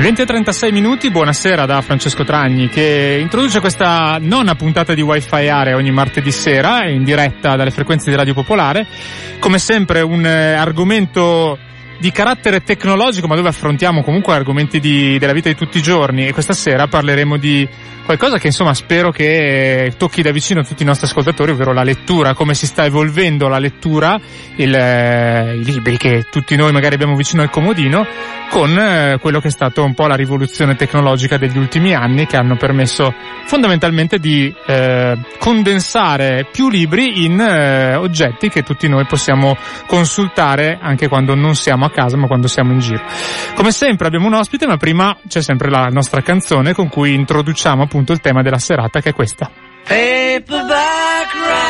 20 e 36 minuti, buonasera da Francesco Tragni che introduce questa nona puntata di Wi-Fi Area ogni martedì sera in diretta dalle frequenze di Radio Popolare. Come sempre un eh, argomento di carattere tecnologico ma dove affrontiamo comunque argomenti di, della vita di tutti i giorni. E questa sera parleremo di qualcosa che insomma spero che tocchi da vicino tutti i nostri ascoltatori, ovvero la lettura, come si sta evolvendo la lettura, il, eh, i libri che tutti noi magari abbiamo vicino al comodino, con eh, quello che è stato un po' la rivoluzione tecnologica degli ultimi anni che hanno permesso fondamentalmente di eh, condensare più libri in eh, oggetti che tutti noi possiamo consultare anche quando non siamo a casa ma quando siamo in giro. Come sempre abbiamo un ospite ma prima c'è sempre la nostra canzone con cui introduciamo appunto il tema della serata che è questa. Paperback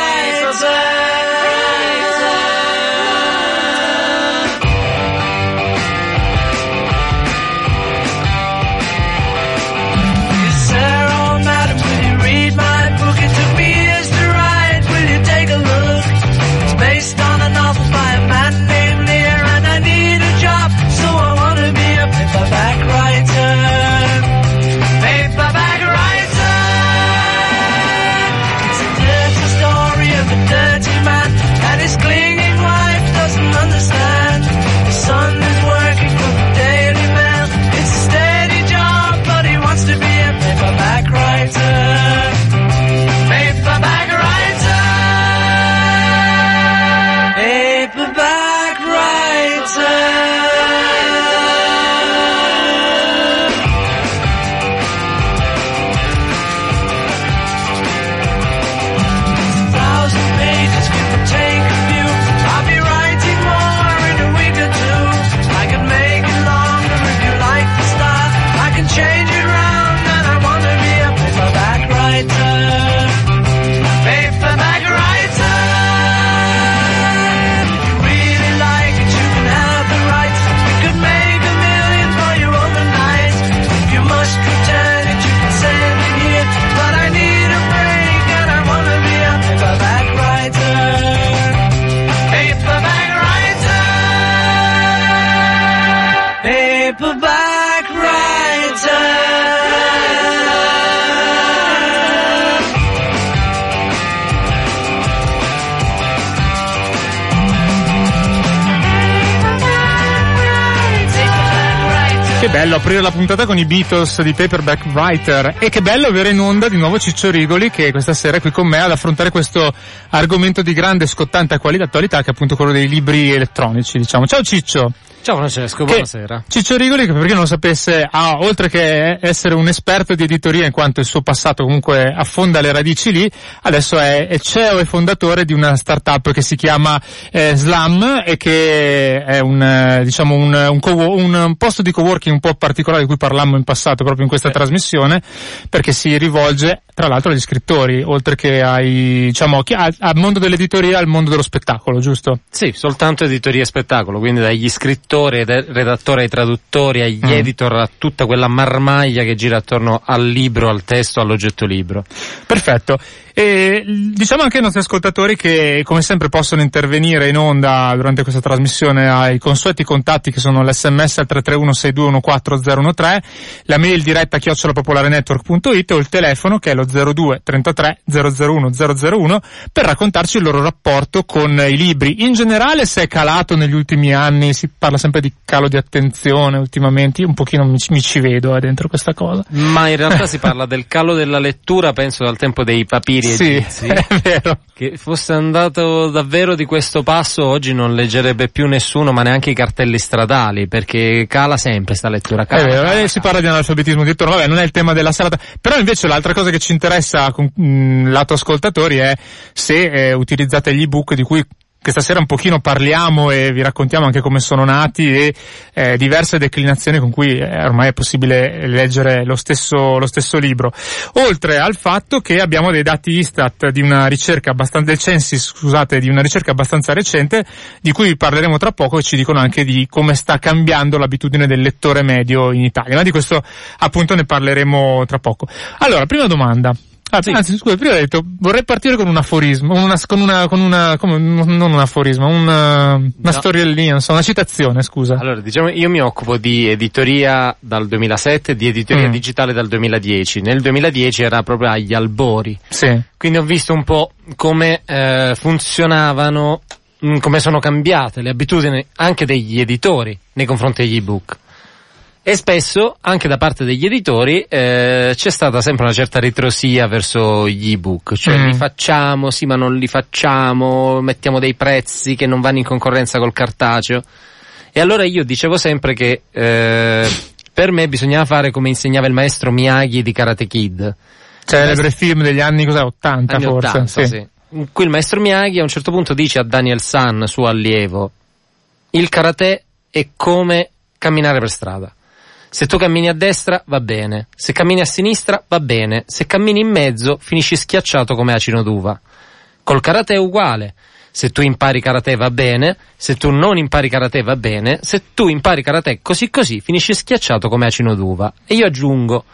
bello aprire la puntata con i Beatles di Paperback Writer e che bello avere in onda di nuovo Ciccio Rigoli che questa sera è qui con me ad affrontare questo argomento di grande scottante attualità che è appunto quello dei libri elettronici, diciamo. Ciao Ciccio! Ciao Francesco, buonasera. Ciccio Rigoli, che per chi non lo sapesse, ha, oltre che essere un esperto di editoria, in quanto il suo passato comunque affonda le radici lì, adesso è, è CEO e fondatore di una startup che si chiama eh, Slam e che è un, eh, diciamo, un, un, co- un, posto di coworking un po' particolare di cui parlammo in passato proprio in questa eh. trasmissione, perché si rivolge tra l'altro agli scrittori, oltre che ai, diciamo, al, al mondo dell'editoria, al mondo dello spettacolo, giusto? Sì, soltanto editoria e spettacolo, quindi dagli scrittori lettore, redattore ai traduttori, agli mm. editor, a tutta quella marmaglia che gira attorno al libro, al testo, all'oggetto libro. Perfetto. E diciamo anche ai nostri ascoltatori che come sempre possono intervenire in onda durante questa trasmissione ai consueti contatti che sono l'sms al 331 la mail diretta chiocciolapopolarenetwork.it o il telefono che è lo 02 33 001 001 per raccontarci il loro rapporto con i libri. In generale se è calato negli ultimi anni, si parla sempre di calo di attenzione ultimamente, io un pochino mi, mi ci vedo eh, dentro questa cosa. Ma in realtà si parla del calo della lettura, penso dal tempo dei papiri sì, egizi, è vero. che fosse andato davvero di questo passo oggi non leggerebbe più nessuno, ma neanche i cartelli stradali, perché cala sempre sta lettura. Cala, è vero, cala, eh, si parla di analfabetismo di torno, vabbè, non è il tema della serata, però invece l'altra cosa che ci interessa con mh, lato ascoltatori è se eh, utilizzate gli ebook di cui che stasera un pochino parliamo e vi raccontiamo anche come sono nati e eh, diverse declinazioni con cui eh, ormai è possibile leggere lo stesso, lo stesso libro. Oltre al fatto che abbiamo dei dati Istat di una ricerca abbastanza, del Censis, scusate, di una ricerca abbastanza recente, di cui parleremo tra poco e ci dicono anche di come sta cambiando l'abitudine del lettore medio in Italia. Ma di questo appunto ne parleremo tra poco. Allora, prima domanda. Ah, sì. Anzi, scusa, prima ho detto, vorrei partire con un aforismo, una, con una, con una, come, non un aforismo, una, una no. storiellina, non so, una citazione, scusa. Allora, diciamo, io mi occupo di editoria dal 2007 e di editoria mm. digitale dal 2010. Nel 2010 era proprio agli albori. Sì. Quindi ho visto un po' come eh, funzionavano, mm, come sono cambiate le abitudini anche degli editori nei confronti degli ebook. E spesso, anche da parte degli editori, eh, c'è stata sempre una certa ritrosia verso gli ebook, cioè mm. li facciamo, sì ma non li facciamo, mettiamo dei prezzi che non vanno in concorrenza col cartaceo. E allora io dicevo sempre che eh, per me bisognava fare come insegnava il maestro Miyagi di Karate Kid. Celebre film degli anni cos'è, 80 anni forse. 80, sì. sì. Qui il maestro Miyagi a un certo punto dice a Daniel San, suo allievo, il karate è come camminare per strada. Se tu cammini a destra va bene, se cammini a sinistra va bene, se cammini in mezzo finisci schiacciato come acino d'uva. Col karate è uguale. Se tu impari karate va bene, se tu non impari karate va bene, se tu impari karate così così finisci schiacciato come acino d'uva. E io aggiungo,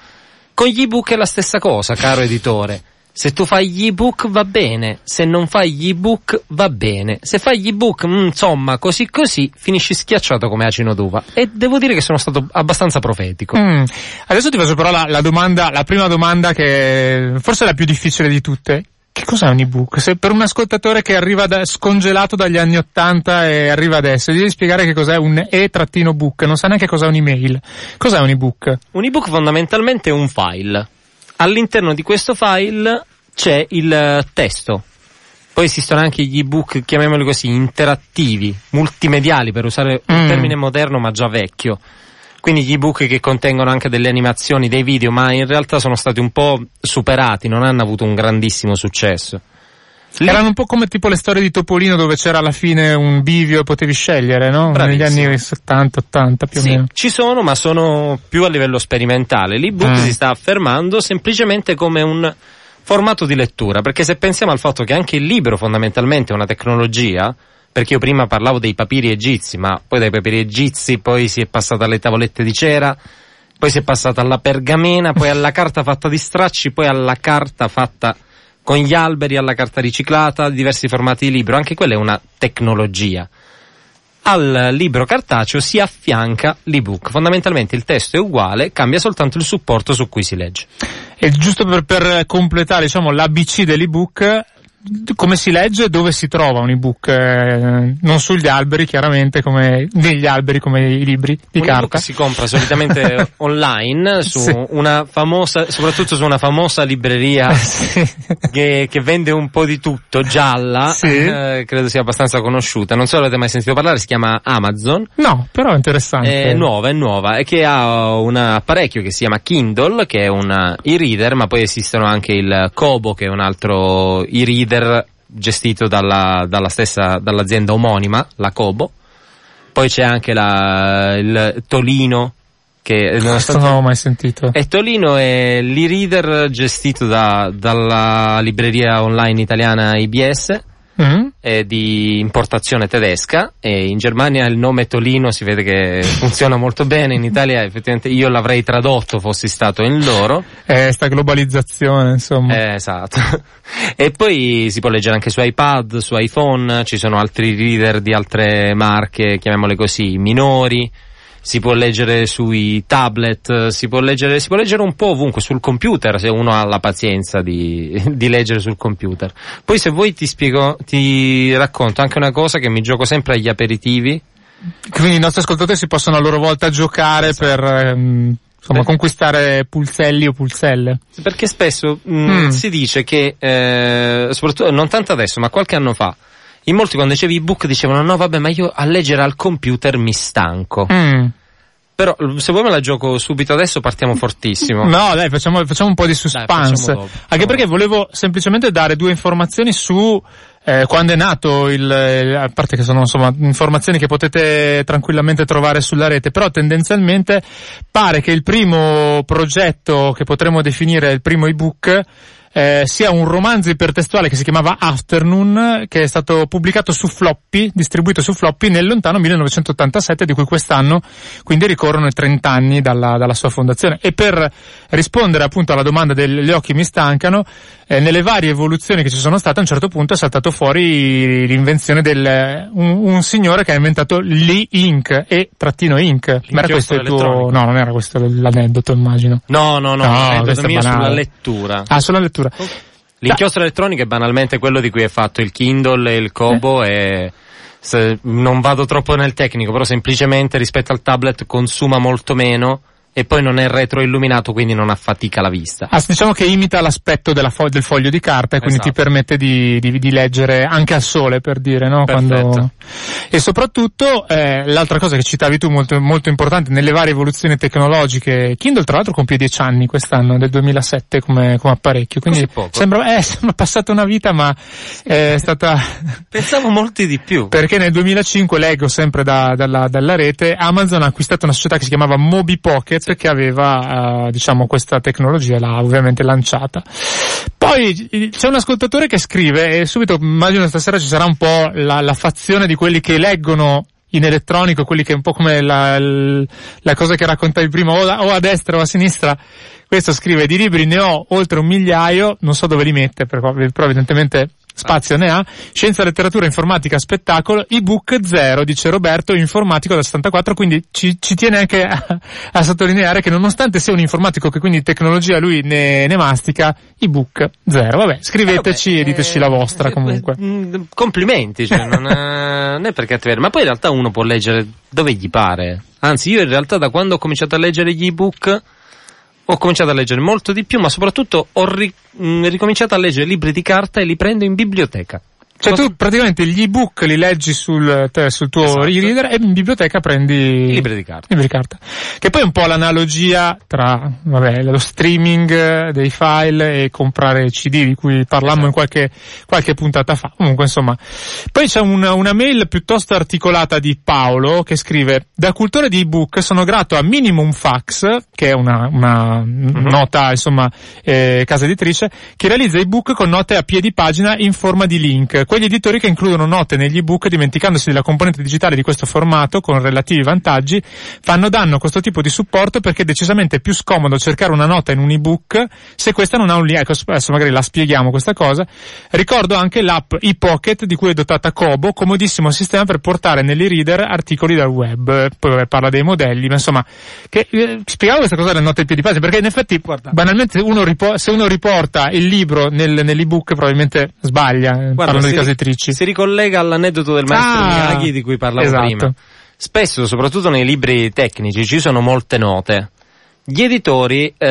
con gli ebook è la stessa cosa, caro editore. Se tu fai gli ebook va bene, se non fai gli ebook va bene. Se fai gli ebook, mm, insomma, così così, finisci schiacciato come acino d'uva. E devo dire che sono stato abbastanza profetico. Mm. Adesso ti faccio però la, la, domanda, la prima domanda che forse è la più difficile di tutte. Che cos'è un ebook? Se per un ascoltatore che arriva da, scongelato dagli anni 80 e arriva adesso, devi spiegare che cos'è un e-book, non sa neanche cos'è un'email. Cos'è un ebook? Un ebook fondamentalmente è un file all'interno di questo file c'è il eh, testo. Poi esistono anche gli ebook, chiamiamoli così, interattivi, multimediali, per usare mm. un termine moderno ma già vecchio. Quindi gli ebook che contengono anche delle animazioni, dei video, ma in realtà sono stati un po' superati, non hanno avuto un grandissimo successo. Lì... Erano un po' come tipo le storie di Topolino dove c'era alla fine un bivio e potevi scegliere, no? Bravissimo. Negli anni 70, 80 più o sì, meno. Ci sono, ma sono più a livello sperimentale. L'ebook mm. si sta affermando semplicemente come un formato di lettura, perché se pensiamo al fatto che anche il libro fondamentalmente è una tecnologia, perché io prima parlavo dei papiri egizi, ma poi dai papiri egizi poi si è passata alle tavolette di cera, poi si è passata alla pergamena, poi alla carta fatta di stracci, poi alla carta fatta con gli alberi alla carta riciclata, diversi formati di libro, anche quella è una tecnologia. Al libro cartaceo si affianca l'ebook. Fondamentalmente il testo è uguale, cambia soltanto il supporto su cui si legge. E giusto per, per completare diciamo, l'ABC dell'ebook, come si legge dove si trova un ebook eh, non sugli alberi chiaramente come negli alberi come i libri di un carta si compra solitamente online su sì. una famosa soprattutto su una famosa libreria sì. che, che, vende un po' di tutto gialla sì. eh, credo sia abbastanza conosciuta non so se avete mai sentito parlare si chiama Amazon no però è interessante è nuova è nuova e che ha un apparecchio che si chiama Kindle che è un e-reader ma poi esistono anche il Kobo che è un altro e-reader leader gestito dalla, dalla stessa, dall'azienda omonima, la Cobo. Poi c'è anche la, il Tolino, che Questo non ho mai sentito. E Tolino è l'e-reader gestito da, dalla libreria online italiana IBS mm. È di importazione tedesca e in Germania il nome Tolino si vede che funziona molto bene, in Italia effettivamente io l'avrei tradotto fossi stato in loro. Eh, sta globalizzazione insomma. Eh, esatto. e poi si può leggere anche su iPad, su iPhone, ci sono altri reader di altre marche, chiamiamole così, minori si può leggere sui tablet, si può leggere, si può leggere un po' ovunque, sul computer, se uno ha la pazienza di, di leggere sul computer. Poi se vuoi ti spiego, ti racconto anche una cosa che mi gioco sempre agli aperitivi. Quindi i nostri ascoltatori si possono a loro volta giocare esatto. per... Ehm insomma, conquistare pulselli o pulselle. Perché spesso mh, mm. si dice che, eh, soprattutto non tanto adesso, ma qualche anno fa, in molti quando dicevi ebook dicevano no vabbè ma io a leggere al computer mi stanco. Mm. Però se vuoi me la gioco subito adesso partiamo fortissimo. No, dai, facciamo, facciamo un po' di suspense. Dai, dopo, Anche perché volevo semplicemente dare due informazioni su eh, quando è nato il, eh, a parte che sono insomma informazioni che potete tranquillamente trovare sulla rete, però tendenzialmente pare che il primo progetto che potremmo definire il primo ebook eh, sia un romanzo ipertestuale che si chiamava Afternoon, che è stato pubblicato su floppy, distribuito su floppy nel lontano 1987, di cui quest'anno quindi ricorrono i 30 anni dalla, dalla sua fondazione. E per rispondere appunto alla domanda degli occhi mi stancano, eh, nelle varie evoluzioni che ci sono state, a un certo punto è saltato fuori l'invenzione del un, un signore che ha inventato l'e-ink e trattino ink. Ma era questo il tuo... No, non era questo l'aneddoto, immagino. No, no, no, no l'aneddoto mio sulla lettura. Ah, sulla lettura. L'inchiostro elettronico è banalmente quello di cui è fatto il Kindle e il Kobo eh. e non vado troppo nel tecnico, però semplicemente rispetto al tablet consuma molto meno e poi non è retroilluminato quindi non affatica la vista. Ah, diciamo che imita l'aspetto fo- del foglio di carta e quindi esatto. ti permette di, di, di, leggere anche al sole per dire, no? Quando... E soprattutto eh, l'altra cosa che citavi tu molto, molto importante nelle varie evoluzioni tecnologiche, Kindle tra l'altro compie dieci anni quest'anno, del 2007 come, come apparecchio, quindi sembra, eh, sembra passata una vita ma sì. è stata... Pensavo molti di più. Perché nel 2005 leggo sempre da, dalla, dalla rete, Amazon ha acquistato una società che si chiamava Moby Pocket Gates che aveva eh, diciamo questa tecnologia l'ha ovviamente lanciata. Poi c'è un ascoltatore che scrive e subito immagino stasera ci sarà un po' la, la fazione di quelli che leggono in elettronico, quelli che è un po' come la, la cosa che raccontavi prima, o a, o a, destra o a sinistra. Questo scrive di libri ne ho oltre un migliaio, non so dove li mette, però evidentemente spazio ne ha, scienza, letteratura, informatica, spettacolo, ebook zero, dice Roberto, informatico da 74, quindi ci, ci tiene anche a, a, sottolineare che nonostante sia un informatico che quindi tecnologia lui ne, ne mastica, ebook zero. Vabbè, scriveteci eh, vabbè, e diteci eh, la vostra eh, comunque. Eh, complimenti, cioè non, è, non è perché cattiveria, ma poi in realtà uno può leggere dove gli pare. Anzi, io in realtà da quando ho cominciato a leggere gli ebook ho cominciato a leggere molto di più, ma soprattutto ho ri- mh, ricominciato a leggere libri di carta e li prendo in biblioteca. Cioè tu praticamente gli ebook li leggi sul, te, sul tuo esatto. e-reader e in biblioteca prendi i libri di carta. Libri di carta. Che poi è un po' l'analogia tra vabbè, lo streaming dei file e comprare CD di cui parlammo esatto. in qualche, qualche puntata fa. Comunque insomma. Poi c'è una, una mail piuttosto articolata di Paolo che scrive da cultore di ebook sono grato a Minimum Fax, che è una, una mm-hmm. nota insomma eh, casa editrice, che realizza ebook con note a piedi pagina in forma di link quegli editori che includono note negli ebook dimenticandosi della componente digitale di questo formato con relativi vantaggi fanno danno a questo tipo di supporto perché è decisamente più scomodo cercare una nota in un ebook se questa non ha un link. Ecco, adesso magari la spieghiamo questa cosa. Ricordo anche l'app ePocket di cui è dotata Kobo, comodissimo sistema per portare negli reader articoli dal web. Poi parla dei modelli, ma insomma, che, eh, spiegavo questa cosa delle note in piedi pagina perché in effetti Guarda. banalmente uno ripo- se uno riporta il libro nel, nell'ebook probabilmente sbaglia. Eh, Guarda, parlando di case editrici. Si ricollega all'aneddoto del maestro ah, Miyagi di cui parlavo esatto. prima. Spesso, soprattutto nei libri tecnici, ci sono molte note. Gli editori eh,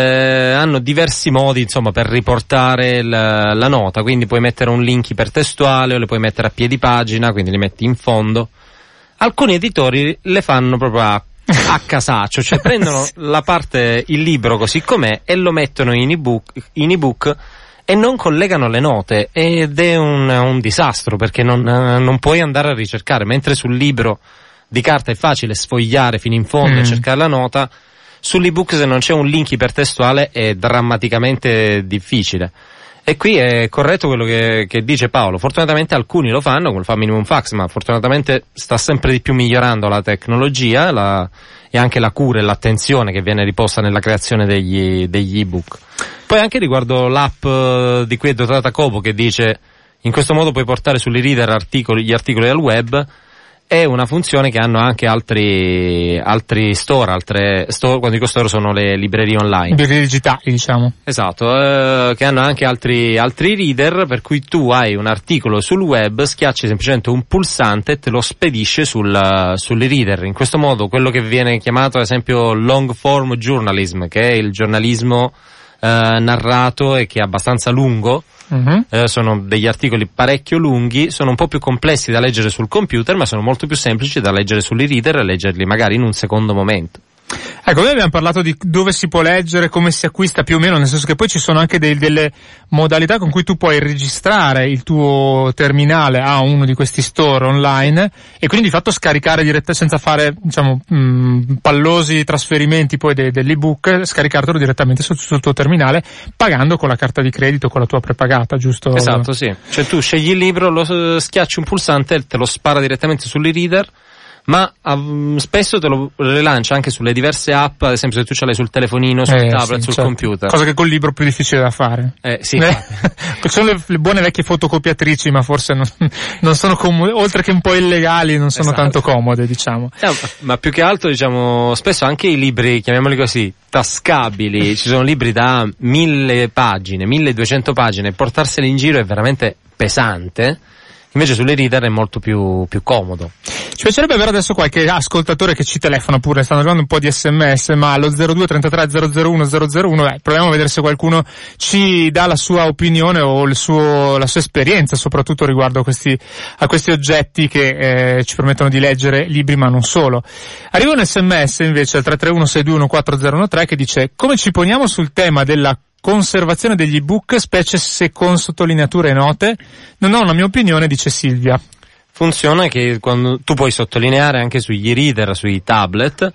hanno diversi modi insomma, per riportare la, la, nota, quindi puoi mettere un link ipertestuale o le puoi mettere a piedi pagina, quindi li metti in fondo. Alcuni editori le fanno proprio a, a casaccio, cioè prendono la parte, il libro così com'è e lo mettono in ebook, in ebook e non collegano le note ed è un, un disastro perché non, eh, non, puoi andare a ricercare, mentre sul libro di carta è facile sfogliare fino in fondo mm. e cercare la nota, sull'ebook se non c'è un link ipertestuale è drammaticamente difficile. E qui è corretto quello che, che, dice Paolo. Fortunatamente alcuni lo fanno, come fa Minimum Fax, ma fortunatamente sta sempre di più migliorando la tecnologia la, e anche la cura e l'attenzione che viene riposta nella creazione degli, degli ebook. Poi anche riguardo l'app eh, di cui è dotata Cobo che dice in questo modo puoi portare sugli reader articoli, gli articoli al web, è una funzione che hanno anche altri, altri store, altre store, quando dico store sono le librerie online. Librerie digitali, diciamo. Esatto, eh, che hanno anche altri, altri reader per cui tu hai un articolo sul web, schiacci semplicemente un pulsante e te lo spedisce sul, sul reader. In questo modo quello che viene chiamato ad esempio long form journalism, che è il giornalismo narrato e che è abbastanza lungo. Uh-huh. Eh, sono degli articoli parecchio lunghi, sono un po' più complessi da leggere sul computer, ma sono molto più semplici da leggere sugli reader e leggerli magari in un secondo momento. Ecco, noi abbiamo parlato di dove si può leggere, come si acquista più o meno, nel senso che poi ci sono anche dei, delle modalità con cui tu puoi registrare il tuo terminale a uno di questi store online e quindi di fatto scaricare direttamente senza fare, diciamo, mh, pallosi trasferimenti poi de, dell'ebook, scaricartelo direttamente sul, sul tuo terminale pagando con la carta di credito, con la tua prepagata, giusto? Esatto, sì. Cioè tu scegli il libro, lo schiacci un pulsante te lo spara direttamente sull'e-reader ma um, spesso te lo rilancia anche sulle diverse app, ad esempio se tu ce l'hai sul telefonino, sul eh, tablet, sì, sul certo. computer. Cosa che col libro è più difficile da fare. Eh, sì. sono le, le, buone vecchie fotocopiatrici, ma forse non, non sono comodi, oltre che un po' illegali, non sono esatto. tanto comode, diciamo. Eh, ma più che altro, diciamo, spesso anche i libri, chiamiamoli così, tascabili, ci sono libri da mille pagine, 1200 pagine, portarseli in giro è veramente pesante. Invece sulle reader è molto più, più comodo. Ci piacerebbe avere adesso qualche ascoltatore che ci telefona pure, stanno arrivando un po' di sms, ma allo 02 33 001 001, eh, proviamo a vedere se qualcuno ci dà la sua opinione o suo, la sua esperienza, soprattutto riguardo a questi, a questi oggetti che eh, ci permettono di leggere libri ma non solo. Arriva un sms invece al 331 621 4013 che dice come ci poniamo sul tema della conservazione degli ebook, specie se con sottolineature note? Non ho una mia opinione, dice Silvia. Funziona che quando tu puoi sottolineare anche sugli reader, sui tablet,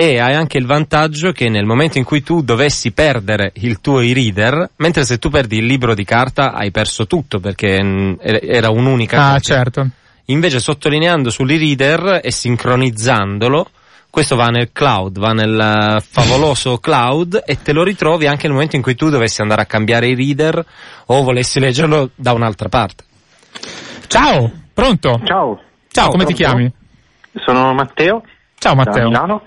e hai anche il vantaggio che nel momento in cui tu dovessi perdere il tuo e-reader, mentre se tu perdi il libro di carta hai perso tutto perché era un'unica ah, copia. certo. Invece sottolineando sull'e-reader e sincronizzandolo, questo va nel cloud, va nel favoloso cloud e te lo ritrovi anche nel momento in cui tu dovessi andare a cambiare i reader o volessi leggerlo da un'altra parte. Ciao, pronto? Ciao. Ciao, come pronto? ti chiami? Sono Matteo. Ciao Da Matteo. Milano.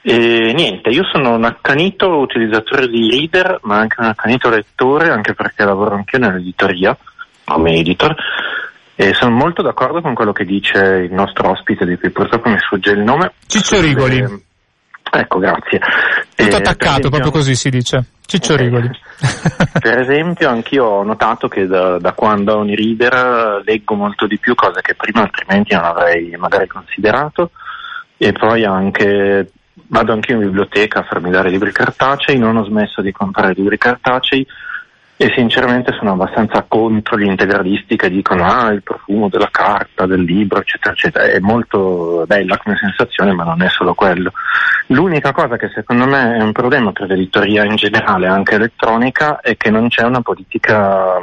E niente, io sono un accanito utilizzatore di reader, ma anche un accanito lettore, anche perché lavoro anche nell'editoria, come editor. E sono molto d'accordo con quello che dice il nostro ospite, di cui purtroppo mi sfugge il nome. Ciccio Rigoli. Eh, ecco, grazie. Tutto Eh, attaccato, esempio- proprio così si dice. Ciccio Ok. Rigoli. Per esempio, anch'io ho notato che da, da quando ho un reader leggo molto di più cose che prima altrimenti non avrei magari considerato e poi anche vado anch'io in biblioteca a farmi dare libri cartacei, non ho smesso di comprare libri cartacei e sinceramente sono abbastanza contro gli integralisti che dicono ah il profumo della carta, del libro, eccetera, eccetera. È molto bella come sensazione, ma non è solo quello. L'unica cosa che secondo me è un problema per l'editoria in generale, anche elettronica, è che non c'è una politica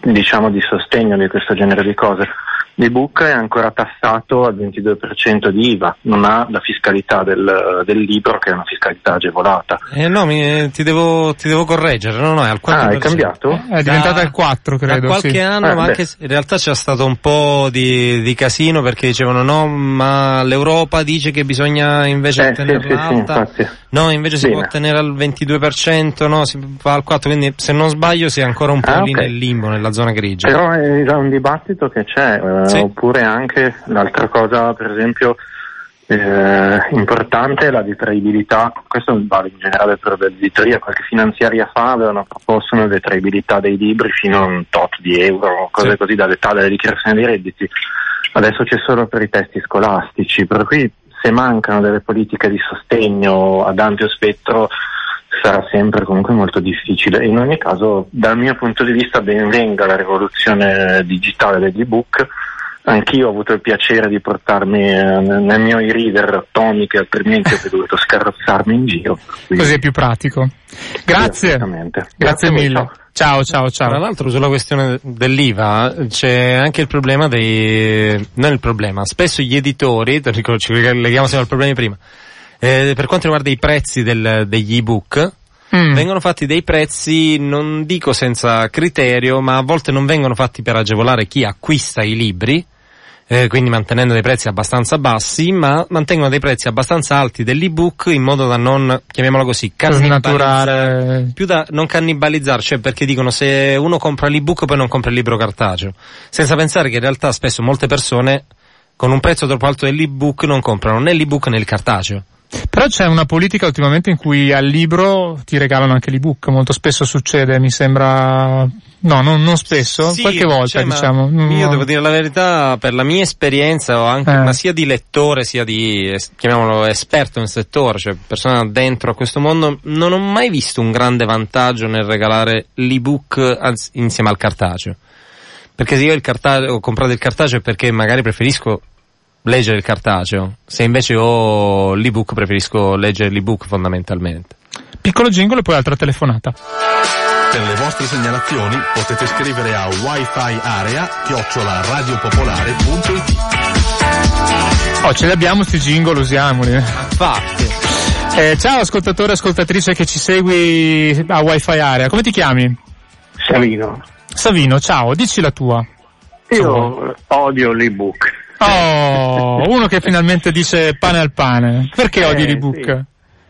diciamo di sostegno di questo genere di cose. L'ebook è ancora tassato al 22% di IVA, non ha la fiscalità del, del libro che è una fiscalità agevolata. Eh no, mi, ti, devo, ti devo correggere, no, no, è al 4%. Ah, è cambiato? È diventata il 4, credo. Da qualche sì. anno, Eh, ma beh. anche in realtà c'è stato un po' di, di casino perché dicevano no, ma l'Europa dice che bisogna invece Eh, sì, tenerla sì, sì, alta. infatti. No, invece si Bene. può tenere al 22%, no, si va al 4%, quindi se non sbaglio si è ancora un po' Ah, lì ok. nel limbo, nella zona grigia. Però è già un dibattito che c'è, eh, Sì. oppure anche l'altra cosa, per esempio, eh, importante è la detraibilità, questo vale in generale per l'editoria, qualche finanziaria fa avevano proposto una detraibilità dei libri fino a un tot di euro, cose Sì. così da dettare delle dichiarazioni dei redditi, adesso c'è solo per i testi scolastici, per cui se mancano delle politiche di sostegno ad ampio spettro sarà sempre comunque molto difficile. In ogni caso, dal mio punto di vista, ben venga la rivoluzione digitale degli ebook. Anch'io ho avuto il piacere di portarmi eh, nel mio e-reader atomiche, altrimenti avrei dovuto scarrozzarmi in giro. Quindi- Così è più pratico. Grazie. assolutamente. Grazie voi, mille. ciao. Ciao, ciao, Tra ciao. l'altro sulla questione dell'IVA c'è anche il problema dei... non il problema, spesso gli editori, ci leghiamo sempre al problema di prima, eh, per quanto riguarda i prezzi del- degli ebook, Mm. vengono fatti dei prezzi, non dico senza criterio, ma a volte non vengono fatti per agevolare chi acquista i libri, eh, quindi mantenendo dei prezzi abbastanza bassi, ma mantengono dei prezzi abbastanza alti dell'ebook in modo da non, chiamiamolo così, cannibalizzare più da non cannibalizzare, cioè perché dicono se uno compra l'ebook poi non compra il libro cartaceo, senza pensare che in realtà spesso molte persone con un prezzo troppo alto dell'ebook non comprano né l'ebook né il cartaceo. Però c'è una politica ultimamente in cui al libro ti regalano anche l'ebook, molto spesso succede, mi sembra... No, non, non spesso, Sì, qualche volta cioè, diciamo. Io devo dire la verità, per la mia esperienza, anche, Eh. ma sia di lettore sia di, chiamiamolo esperto nel settore, cioè persona dentro a questo mondo, non ho mai visto un grande vantaggio nel regalare l'ebook insieme al cartaceo. Perché se io il cartaceo, ho comprato il cartaceo è perché magari preferisco leggere il cartaceo, se invece ho l'ebook preferisco leggere l'ebook fondamentalmente. Piccolo jingle e poi altra telefonata. Per le vostre segnalazioni potete scrivere a wifi area radiopopolare.it Oh, ce li abbiamo sti jingle, usiamoli. eh. Infatti. Eh, ciao ascoltatore e ascoltatrice che ci segui a Wi-Fi Area, come ti chiami? Savino. Savino, ciao, dici la tua. Io odio l'ebook. Oh, uno che finalmente dice pane al pane. Perché odi Eh, l'ebook? sì.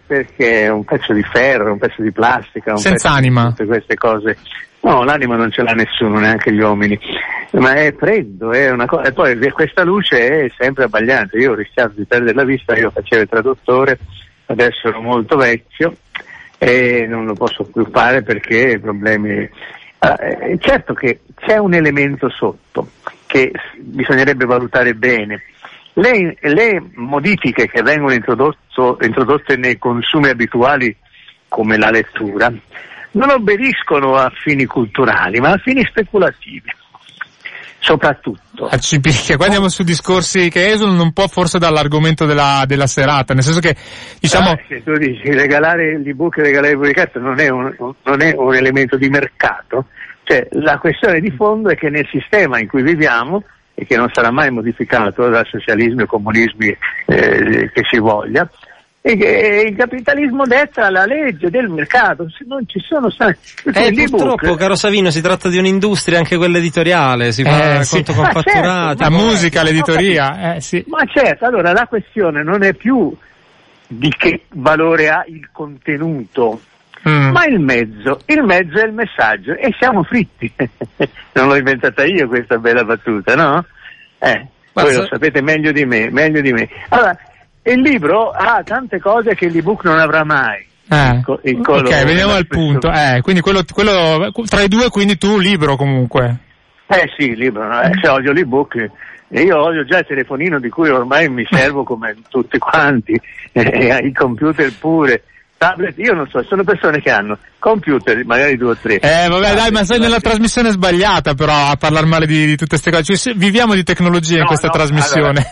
Perché è un pezzo di ferro, un pezzo di plastica, un Senza pezzo di anima. tutte queste cose. No, l'anima non ce l'ha nessuno, neanche gli uomini. Ma è freddo, è una cosa. E poi questa luce è sempre abbagliante. Io ho rischiato di perdere la vista, io facevo il traduttore, adesso ero molto vecchio e non lo posso più fare perché problemi. Ah, eh, certo che c'è un elemento sotto che bisognerebbe valutare bene. Le, le modifiche che vengono introdotte nei consumi abituali, come la lettura, non obbediscono a fini culturali, ma a fini speculativi. Soprattutto. A cipicchia, qua andiamo su discorsi che esulano un po' forse dall'argomento della, della serata, nel senso che, diciamo, Ah, se tu dici regalare l'ebook e regalare il pubblicato non è un, non è un elemento di mercato, cioè la questione di fondo è che nel sistema in cui viviamo e che non sarà mai modificato dal socialismo e comunismi eh, che si voglia, e che il capitalismo detta la legge del mercato, se non ci sono stati... Eh, purtroppo, caro Savino, si tratta di un'industria, anche quella editoriale, si fa Eh, sì. conto con Ma certo, fatturati. la musica, l'editoria, eh sì. Ma certo, allora la questione non è più di che valore ha il contenuto, Mm. ma il mezzo. Il mezzo è il messaggio e siamo fritti. non l'ho inventata io questa bella battuta, no? Eh, voi lo sapete meglio di me, meglio di me. Allora, il libro ha tante cose che l'ebook non avrà mai. Eh. co- il colore, ok, veniamo al punto. Eh, quindi quello, quello, tra i due, quindi tu libro comunque. Eh sì, libro, no? Eh, se odio l'ebook. E io odio già il telefonino di cui ormai mi servo come tutti quanti, eh, i computer pure, tablet, io non so, sono persone che hanno computer, magari due o tre. Eh, vabbè, dai, ma sei nella trasmissione sbagliata però a parlare male di, di tutte queste cose. Cioè, viviamo di tecnologia in No, questa no, trasmissione.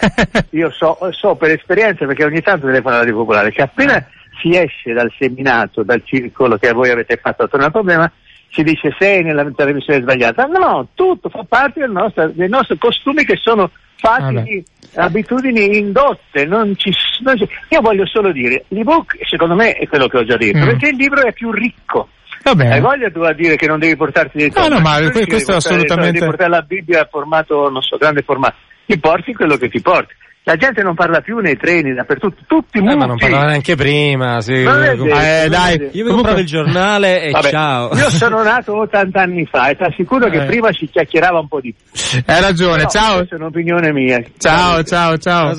Io so, so per esperienza perché ogni tanto telefono alla Radio Popolare che appena si esce dal seminato, dal circolo che voi avete fatto attorno al problema, si dice sei nella trasmissione sbagliata. No, no, tutto fa parte del nostro, dei nostri costumi che sono fatti Vabbè. di abitudini indotte. Non ci, non ci- io voglio solo dire, l'ebook secondo me è quello che ho già detto, Mm. perché il libro è più ricco. Va bene. Hai voglia tu a dire che non devi portarti dietro? No, no, ma questo è assolutamente- Devi portare la Bibbia a formato, non so, grande formato. Ti porti quello che ti porti. La gente non parla più nei treni, dappertutto, tutti Eh, muti. ma non parlava neanche prima. Sì. Vero, Eh, dai. Io mi compravo il giornale e Vabbè, ciao. Io sono nato 80 anni fa e ti assicuro che Eh. prima si chiacchierava un po' di più. Hai ragione, Però ciao. Questa è un'opinione mia. Ciao, ciao, ciao.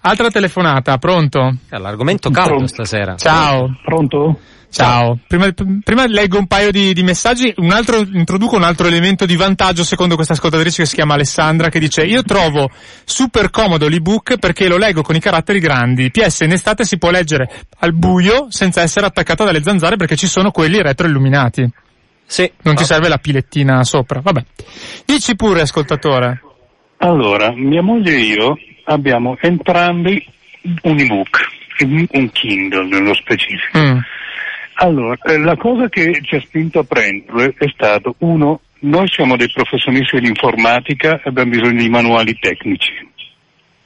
Altra telefonata, pronto? Eh, L'argomento caldo stasera. Ciao. Pronto? Ciao. Prima, prima leggo un paio di, di messaggi, un altro, introduco un altro elemento di vantaggio secondo questa ascoltatrice che si chiama Alessandra che dice io trovo super comodo l'ebook perché lo leggo con i caratteri grandi. PS in estate si può leggere al buio senza essere attaccata dalle zanzare perché ci sono quelli retroilluminati. Sì. Non ti serve la pilettina sopra. Vabbè. Dici pure ascoltatore. Allora, mia moglie e io abbiamo entrambi un ebook, un un Kindle nello specifico. Mm. Allora, eh, la cosa che ci ha spinto a prenderlo è stato, uno, noi siamo dei professionisti dell'informatica e abbiamo bisogno di manuali tecnici.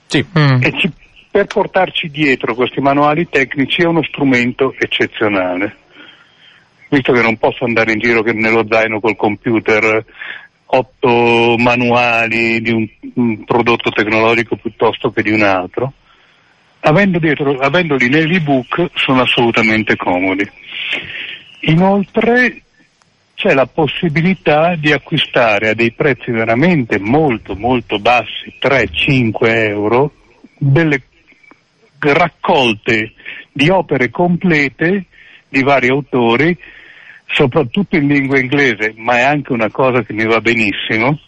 Sì. Mm. E ci- per portarci dietro questi manuali tecnici è uno strumento eccezionale. Visto che non posso andare in giro che nello zaino col computer otto manuali di un, un prodotto tecnologico piuttosto che di un altro, avendo dietro, avendoli nell'ebook sono assolutamente comodi. Inoltre c'è la possibilità di acquistare a dei prezzi veramente molto molto bassi, 3-5 euro, delle raccolte di opere complete di vari autori, soprattutto in lingua inglese, ma è anche una cosa che mi va benissimo,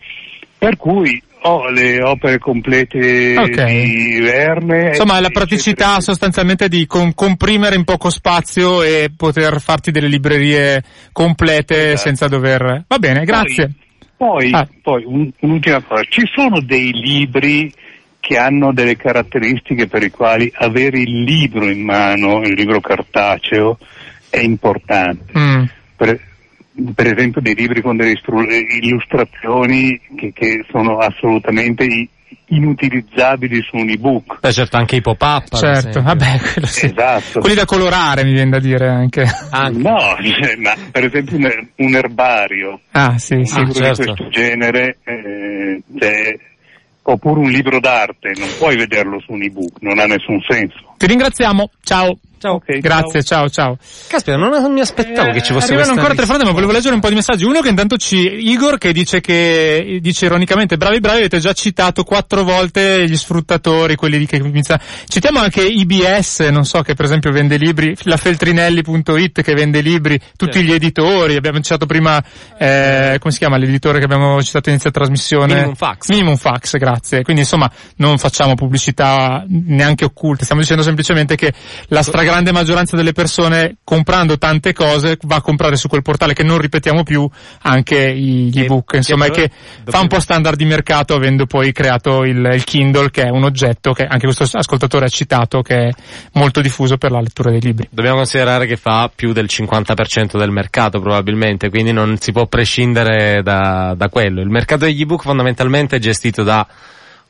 per cui ho le opere complete Ok. di Verne. Insomma, la praticità sostanzialmente di com- comprimere in poco spazio e poter farti delle librerie complete Esatto. senza dover... Va bene, grazie. Poi, Ah. poi un- un'ultima cosa, ci sono dei libri che hanno delle caratteristiche per i quali avere il libro in mano, il libro cartaceo, è importante. Mm. Per, per esempio dei libri con delle istru- illustrazioni che, che sono assolutamente inutilizzabili su un ebook. Beh, certo, anche i pop-up. Certo, vabbè, quello sì. Esatto. Quelli da colorare mi viene da dire anche. Anche. No, ma per esempio un, un erbario, Ah, sì, un sì. libro certo. di questo genere, eh, cioè, oppure un libro d'arte, non puoi vederlo su un ebook, non ha nessun senso. Ti ringraziamo, ciao. Ciao. Ok, Grazie, ciao, ciao. Caspita, non, non mi aspettavo che ci fosse Eh, Arrivano ancora telefonate, ma volevo leggere un po' di messaggi. Uno che intanto ci, Igor, che dice che, dice ironicamente, bravi bravi, avete già citato quattro volte gli sfruttatori, quelli lì che iniziano. Citiamo anche IBS, non so, che per esempio vende libri, la Feltrinelli.it che vende libri, tutti Sì. gli editori, abbiamo citato prima, eh, come si chiama l'editore che abbiamo citato inizio trasmissione? Minimum Fax. Minimum Fax, grazie. Quindi insomma, non facciamo pubblicità neanche occulte, stiamo dicendo semplicemente che la stragrande maggioranza delle persone comprando tante cose va a comprare su quel portale che non ripetiamo più anche gli ebook, insomma, che che fa un po' standard di mercato avendo poi creato il, il Kindle che è un oggetto che anche questo ascoltatore ha citato che è molto diffuso per la lettura dei libri. Dobbiamo considerare che fa più del 50% del mercato probabilmente, quindi non si può prescindere da, da quello. Il mercato degli ebook fondamentalmente è gestito da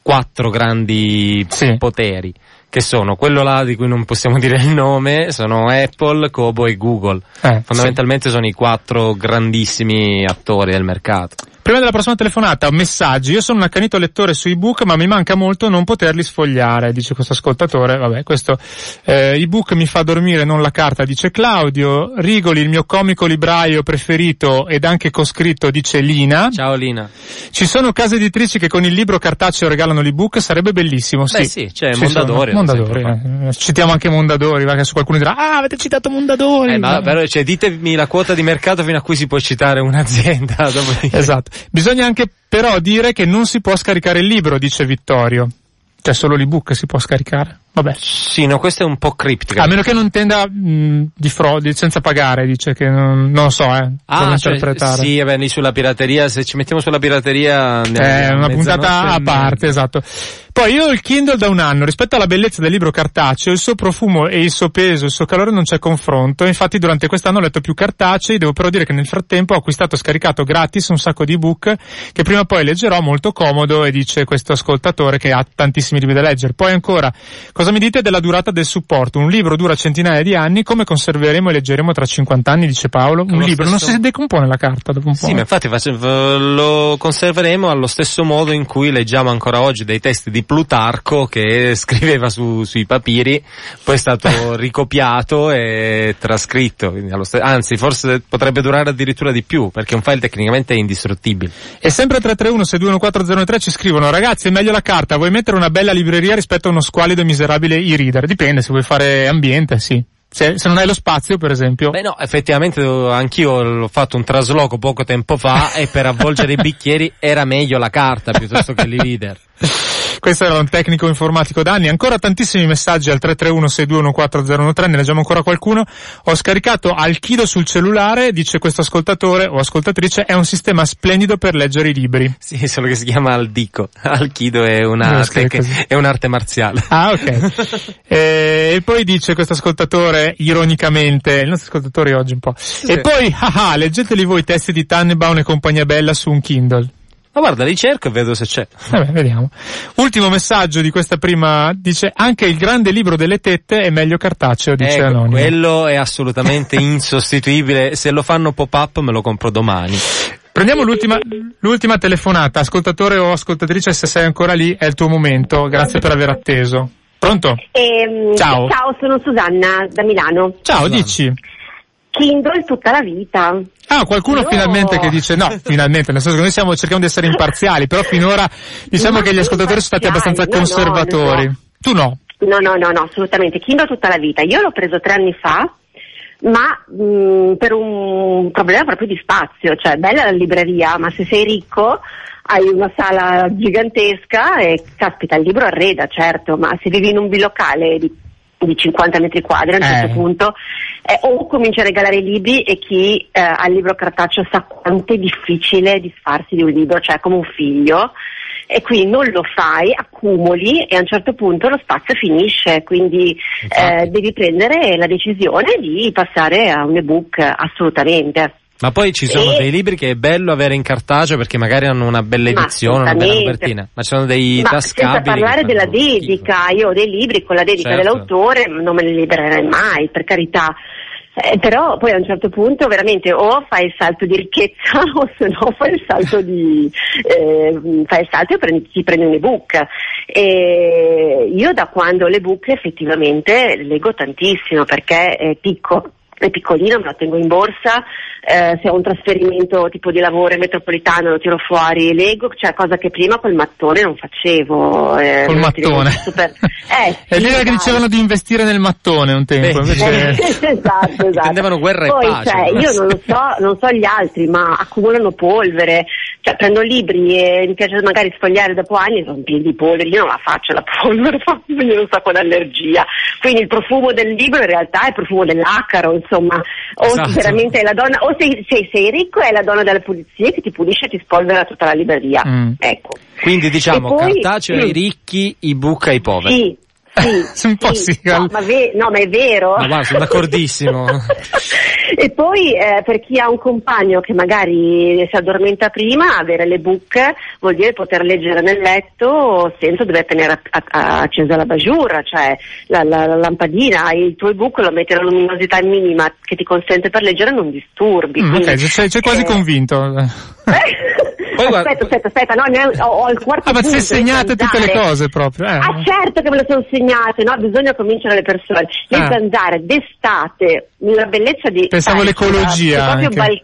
quattro grandi Sì. poteri, che sono quello là di cui non possiamo dire il nome, sono Apple, Kobo e Google. Eh, Fondamentalmente sono i quattro grandissimi attori del mercato. Prima della prossima telefonata, messaggi. Io sono un accanito lettore su ebook, ma mi manca molto non poterli sfogliare, dice questo ascoltatore. Vabbè, questo eh, ebook mi fa dormire, non la carta, dice Claudio. Rigoli, il mio comico libraio preferito ed anche coscritto, dice Lina. Ciao Lina. Ci sono case editrici che con il libro cartaceo regalano l'ebook, sarebbe bellissimo. Beh, Sì, sì, c'è Ci Mondadori, Mondadori, eh. Citiamo anche Mondadori, che su qualcuno dirà, ah, avete citato Mondadori. Eh, ma però, cioè, ditemi la quota di mercato fino a cui si può citare un'azienda. Esatto. Bisogna anche però dire che non si può scaricare il libro, dice Vittorio. Cioè solo l'ebook si può scaricare. Vabbè. Sì, no, questo è un po' criptica. A meno che non tenda mh, di frode, senza pagare, dice che non, non lo so, eh. Ah, cioè, interpretare. sì, vabbè, lì sulla pirateria, se ci mettiamo sulla pirateria È a una puntata a parte, esatto. Poi io ho il Kindle da un anno, rispetto alla bellezza del libro cartaceo, il suo profumo e il suo peso, il suo calore non c'è confronto, infatti durante quest'anno ho letto più cartacei, devo però dire che nel frattempo ho acquistato e scaricato gratis un sacco di ebook che prima o poi leggerò molto comodo e dice questo ascoltatore che ha tantissimi libri da leggere. Poi ancora, cosa mi dite della durata del supporto? Un libro dura centinaia di anni, come conserveremo e leggeremo tra 50 anni, dice Paolo? Un lo libro non stesso- si decompone la carta dopo un po'. Sì, ma infatti face- v- lo conserveremo allo stesso modo in cui leggiamo ancora oggi dei testi di Plutarco che scriveva su- sui papiri, poi è stato ricopiato e trascritto. quindi allo ste- anzi, forse potrebbe durare addirittura di più, perché un file tecnicamente è indistruttibile. E sempre 331 6214003 ci scrivono ragazzi è meglio la carta, vuoi mettere una bella libreria rispetto a uno squalido e miserabile e-reader? Dipende, se vuoi fare ambiente, sì. Se, se non hai lo spazio, per esempio. Beh no, effettivamente eh, anch'io ho fatto un trasloco poco tempo fa e per avvolgere i bicchieri era meglio la carta piuttosto che l'e-reader. Questo era un tecnico informatico d'anni. Ancora tantissimi messaggi al 331-6214013, ne leggiamo ancora qualcuno. Ho scaricato Alchido sul cellulare, dice questo ascoltatore o ascoltatrice, è un sistema splendido per leggere i libri. Sì, solo che si chiama Aldico. Alchido è una tec- è un'arte marziale. Ah, ok. Eh, e poi dice questo ascoltatore, ironicamente, il nostro ascoltatore oggi un po'. E poi, ah ah, leggeteli voi i testi di Tannenbaum e compagnia bella su un Kindle. Ma guarda, li cerco e vedo se c'è. Vabbè, vediamo. Ultimo messaggio di questa prima, dice, anche il grande libro delle tette è meglio cartaceo, dice Ecco, Anonimo. quello è assolutamente insostituibile. Se lo fanno pop-up me lo compro domani. Prendiamo l'ultima, l'ultima telefonata. Ascoltatore o ascoltatrice, se sei ancora lì, è il tuo momento. Grazie per aver atteso. Pronto? Ehm, Ciao. ciao, sono Susanna da Milano. Ciao, Susanna. dici. Kindle tutta la vita. Ah, qualcuno No. finalmente che dice no, finalmente, nel senso che noi siamo, cerchiamo di essere imparziali, però finora diciamo Ma che gli ascoltatori sono stati abbastanza no, no, conservatori. non Tu no. No, no, no, no, assolutamente. Kindle tutta la vita. Io l'ho preso tre anni fa, ma mh, per un problema proprio di spazio, cioè bella la libreria, ma se sei ricco hai una sala gigantesca e caspita il libro arreda, certo, ma se vivi in un bilocale di, di 50 metri quadri a un Eh. certo punto eh, o cominci a regalare i libri e chi eh, ha il libro cartaceo sa quanto è difficile disfarsi di un libro, cioè come un figlio e quindi non lo fai, accumuli e a un certo punto lo spazio finisce, quindi eh, devi prendere la decisione di passare a un ebook assolutamente. Ma poi ci sono E- dei libri che è bello avere in cartaceo perché magari hanno una bella edizione, una bella copertina, ma ci sono dei Ma tascabili. senza parlare della dedica, io ho dei libri con la dedica Certo. dell'autore, non me li libererei mai, per carità. Eh, però poi a un certo punto veramente o fai il salto di ricchezza o se no fai il salto di eh, fai il salto e prendi, ti prendi un ebook. E io da quando ho l'ebook effettivamente leggo tantissimo perché è piccolo. È piccolino, me lo tengo in borsa, eh, se ho un trasferimento tipo di lavoro in metropolitano lo tiro fuori, leggo, cioè cosa che prima col mattone non facevo. eh, Col mattone. super- Eh, È sì, vero che dicevano di investire nel mattone un tempo, Beh, invece... esatto, esatto. Prendevano guerra e Poi, pace. cioè, io non lo so, non so gli altri, ma accumulano polvere, cioè prendo libri e mi piace magari sfogliare dopo anni e sono pieni di polvere, io non la faccio la polvere, venire un sacco d'allergia. Quindi il profumo del libro in realtà è il profumo dell'acaro, insomma, o Esatto. veramente è la donna, o sei, sei, sei ricco e è la donna della pulizia che ti pulisce e ti spolvera tutta la libreria. Mm. Ecco. Quindi diciamo poi- cartaceo ai ricchi, ebook ai poveri. Sì, sì, Un po' sì, no, Gal- ma, ve- no, ma è vero. Ma guarda, sono d'accordissimo. e poi eh, per chi ha un compagno che magari si addormenta prima, avere l'ebook vuol dire poter leggere nel letto senza dover tenere a- a- accesa la bajura, cioè la, la- la lampadina, il tuo ebook lo metti alla luminosità minima che ti consente per leggere non disturbi. Mm, quindi, ok, sei, sei quasi eh, convinto. Poi guarda- aspetta, aspetta, aspetta, no, ne ho, ho il quarto Ah, ma punto se segnate tutte le cose proprio. Eh. Ah certo che me lo sono segnate, no? Bisogna convincere le persone. Le Ah. zanzare d'estate, la bellezza di Pensavo stare l'ecologia sul proprio anche. balcone,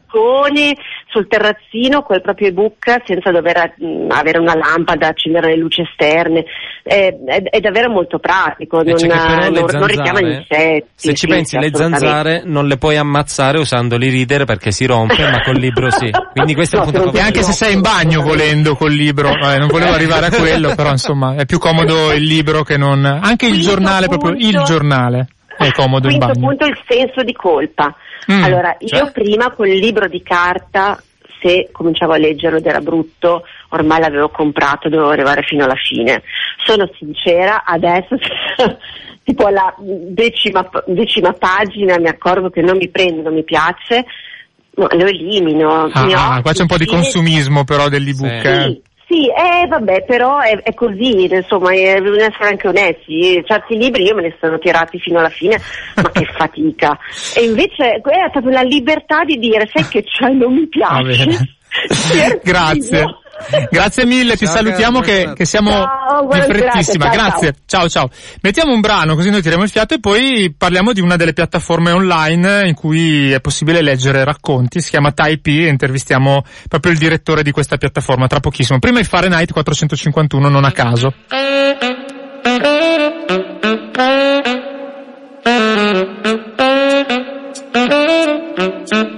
sul terrazzino, col proprio ebook, senza dover mm, avere una lampada, accendere le luci esterne. È, è- è davvero molto pratico, non, che però le non- non richiama gli zanzare, insetti. Se ci sì, pensi, sì, le zanzare non le puoi ammazzare usandoli ridere perché si rompe, ma col libro sì. Quindi questo è un No, punto se non E anche se sei in bagno volendo col libro, vabbè, non volevo arrivare a quello, però insomma è più comodo il libro che non... Anche il Quinto giornale, proprio il punto- giornale è comodo in Quinto bagno. punto il senso di colpa. Mm, allora, cioè? io prima col libro di carta, se cominciavo a leggerlo ed era brutto, ormai l'avevo comprato, dovevo arrivare fino alla fine. Sono sincera, adesso tipo alla decima, decima pagina mi accorgo che non mi prende, non mi piace, no, lo elimino. Ah, ah, qua c'è un po' di consumismo però dell'ebook. Sì. eh. sì, sì, eh, vabbè, però è, è così, insomma, eh, bisogna essere anche onesti. Certi libri io me ne sono tirati fino alla fine, ma che fatica. E invece quella è proprio la libertà di dire, sai che c'è, non mi piace. Grazie. Grazie mille, ciao, ti salutiamo che, che, siamo ciao, frettissima. Grazie, ciao, Grazie. Ciao. ciao Mettiamo un brano così noi tiriamo il fiato e poi parliamo di una delle piattaforme online in cui è possibile leggere racconti, si chiama Taipei e intervistiamo proprio il direttore di questa piattaforma tra pochissimo. Prima il Fahrenheit 451 non a caso.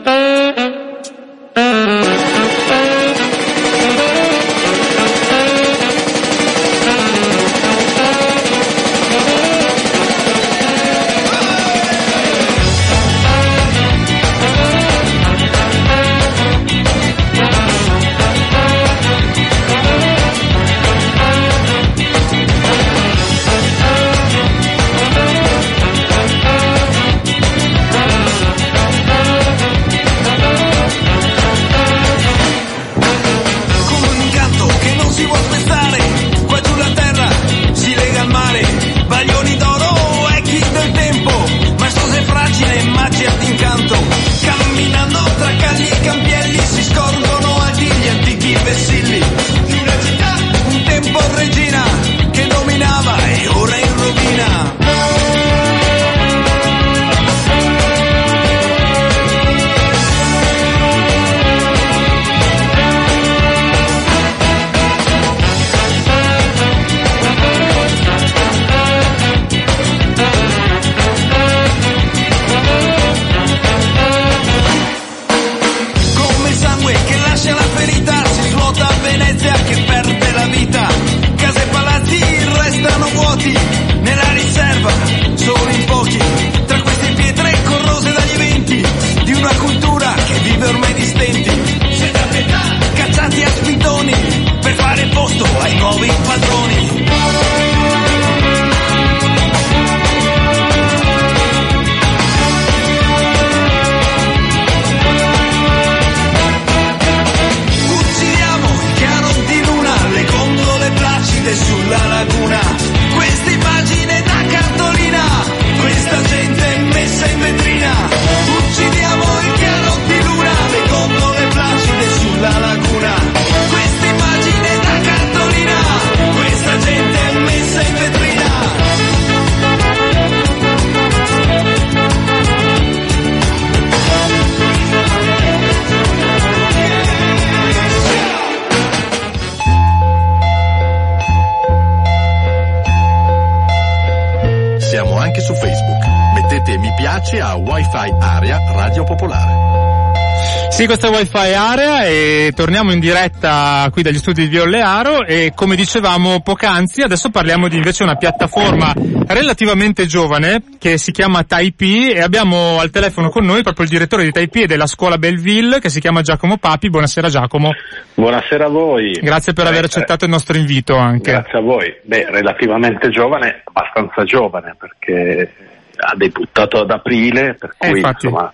questa Wi-Fi Area e torniamo in diretta qui dagli studi di Viollearo e come dicevamo poc'anzi adesso parliamo di invece una piattaforma relativamente giovane che si chiama Taipei e abbiamo al telefono con noi proprio il direttore di Taipei e della scuola Belleville che si chiama Giacomo Papi. Buonasera Giacomo. Buonasera a voi. Grazie per aver accettato il nostro invito anche. Grazie a voi. Beh, relativamente giovane, abbastanza giovane perché ha debuttato ad aprile, per Eh, cui infatti. insomma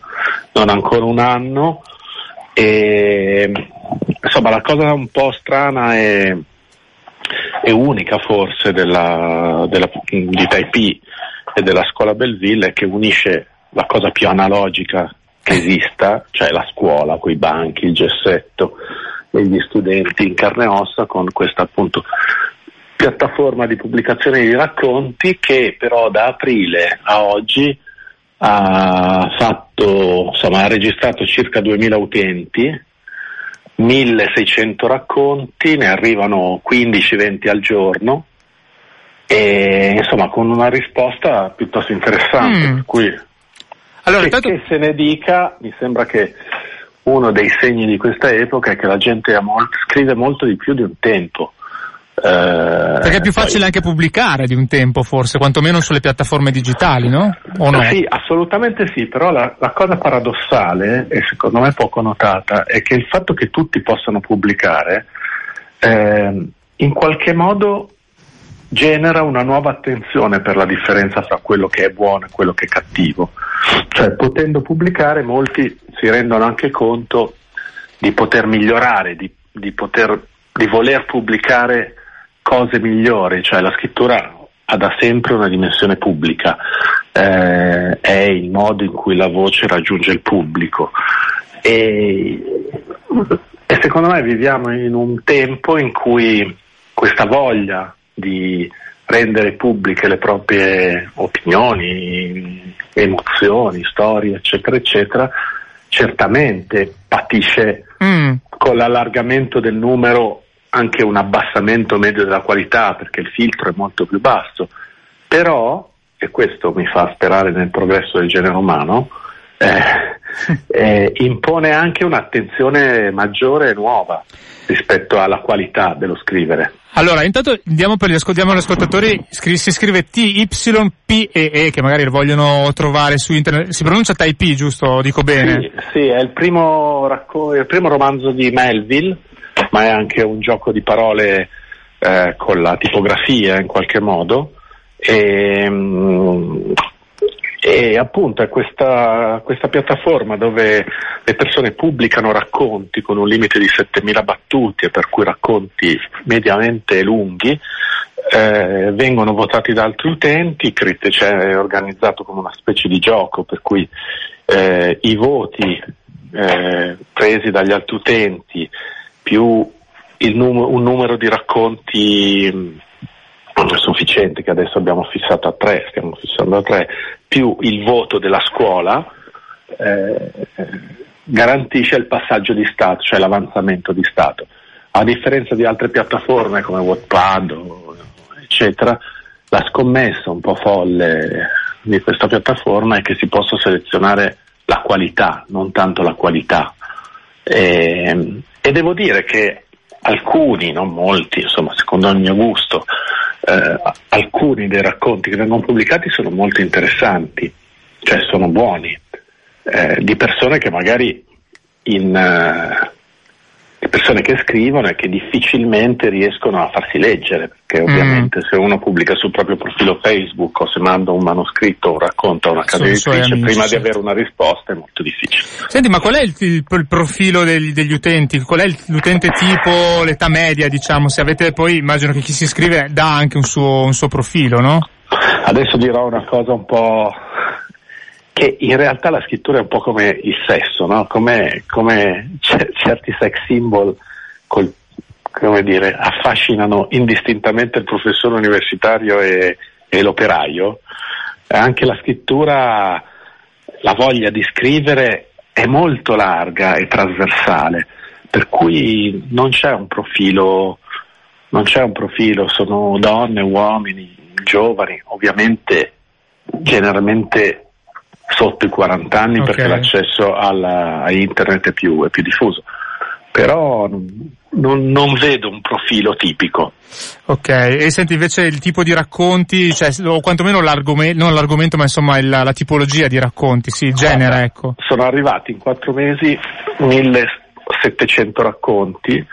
non ancora un anno. E insomma la cosa un po' strana e, e unica forse della, della, di Taipei e della scuola Belleville è che unisce la cosa più analogica che esista, cioè la scuola, quei banchi, il gessetto e gli studenti in carne e ossa con questa appunto piattaforma di pubblicazione di racconti che però da aprile a oggi ha fatto, insomma, ha registrato circa 2000 utenti, 1600 racconti, ne arrivano 15-20 al giorno e insomma con una risposta piuttosto interessante. Mm. cui Allora, che, intanto, che se ne dica, mi sembra che uno dei segni di questa epoca è che la gente ha mol- scrive molto di più di un tempo. Eh, perché è più facile anche pubblicare di un tempo forse, quantomeno sulle piattaforme digitali, no? O no? Sì, assolutamente sì, però la, la cosa paradossale, e secondo me poco notata, è che il fatto che tutti possano pubblicare ehm, in qualche modo genera una nuova attenzione per la differenza fra quello che è buono e quello che è cattivo. Cioè, potendo pubblicare, molti si rendono anche conto di poter migliorare, di, di poter, di voler pubblicare cose migliori, cioè la scrittura ha da sempre una dimensione pubblica, eh, è il modo in cui la voce raggiunge il pubblico e, e secondo me viviamo in un tempo in cui questa voglia di rendere pubbliche le proprie opinioni, emozioni, storie, eccetera, eccetera, certamente patisce Mm. con l'allargamento del numero anche un abbassamento medio della qualità perché il filtro è molto più basso, però, e questo mi fa sperare nel progresso del genere umano, eh, eh, impone anche un'attenzione maggiore e nuova rispetto alla qualità dello scrivere. Allora, intanto diamo per gli, ascol- diamo agli ascoltatori, si scrive T-Y-P-E-E, che magari vogliono trovare su internet, si pronuncia Taipei, giusto? Dico bene? Sì, sì, è il primo, racco- il primo romanzo di Melville, ma è anche un gioco di parole eh, con la tipografia in qualche modo. E, mm, e appunto è questa, questa piattaforma dove le persone pubblicano racconti con un limite di 7000 battute, per cui racconti mediamente lunghi, eh, vengono votati da altri utenti, crit- è organizzato come una specie di gioco per cui eh, i voti eh, presi dagli altri utenti più num- un numero di racconti mh, sufficiente che adesso abbiamo fissato a tre, stiamo fissando a tre, più il voto della scuola eh, garantisce il passaggio di Stato, cioè l'avanzamento di Stato. A differenza di altre piattaforme come Wattpad, eccetera, la scommessa un po' folle di questa piattaforma è che si possa selezionare la qualità, non tanto la qualità. E, e devo dire che alcuni, non molti, insomma, secondo il mio gusto, eh, alcuni dei racconti che vengono pubblicati sono molto interessanti, cioè sono buoni, eh, di persone che magari in, di persone che scrivono e che difficilmente riescono a farsi leggere, perché Mm. ovviamente se uno pubblica sul proprio profilo Facebook o se manda un manoscritto o un racconto a una casa editrice, prima di avere una risposta è molto difficile. Senti, ma qual è il, il- il profilo degli, degli utenti? Qual è il- l'utente tipo, l'età media, diciamo? Se avete poi, immagino che chi si iscrive dà anche un suo, un suo profilo, no? Adesso dirò una cosa un po' che in realtà la scrittura è un po' come il sesso, no? come, come c- certi sex symbol col- dire, affascinano indistintamente il professore universitario e, e l'operaio. Anche la scrittura, la voglia di scrivere è molto larga e trasversale, per cui non c'è un profilo, non c'è un profilo, sono donne, uomini, giovani, ovviamente generalmente sotto i 40 anni Ok. perché l'accesso alla- a internet è più, è più diffuso. Però non, non vedo un profilo tipico. Ok, e senti invece il tipo di racconti, cioè, o quantomeno l'argomento, non l'argomento, ma insomma il- la tipologia di racconti, sì, il genere, ecco. Sono arrivati in quattro mesi 1700 racconti,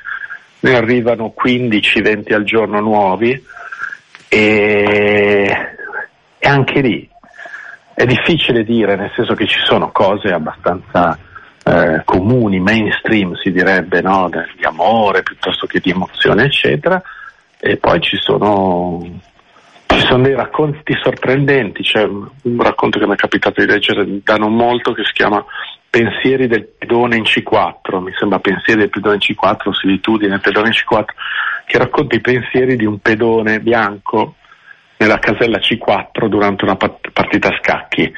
ne arrivano 15-20 al giorno nuovi e, e anche lì è difficile dire, nel senso che ci sono cose abbastanza eh, comuni, mainstream si direbbe, no? Di amore piuttosto che di emozione, eccetera, e poi ci sono, ci sono dei racconti sorprendenti, c'è un racconto che mi è capitato di leggere da non molto che si chiama Pensieri del pedone in C4, mi sembra Pensieri del pedone in C4, Solitudine pedone in C4, che racconta i pensieri di un pedone bianco nella casella C4 durante una partita a scacchi.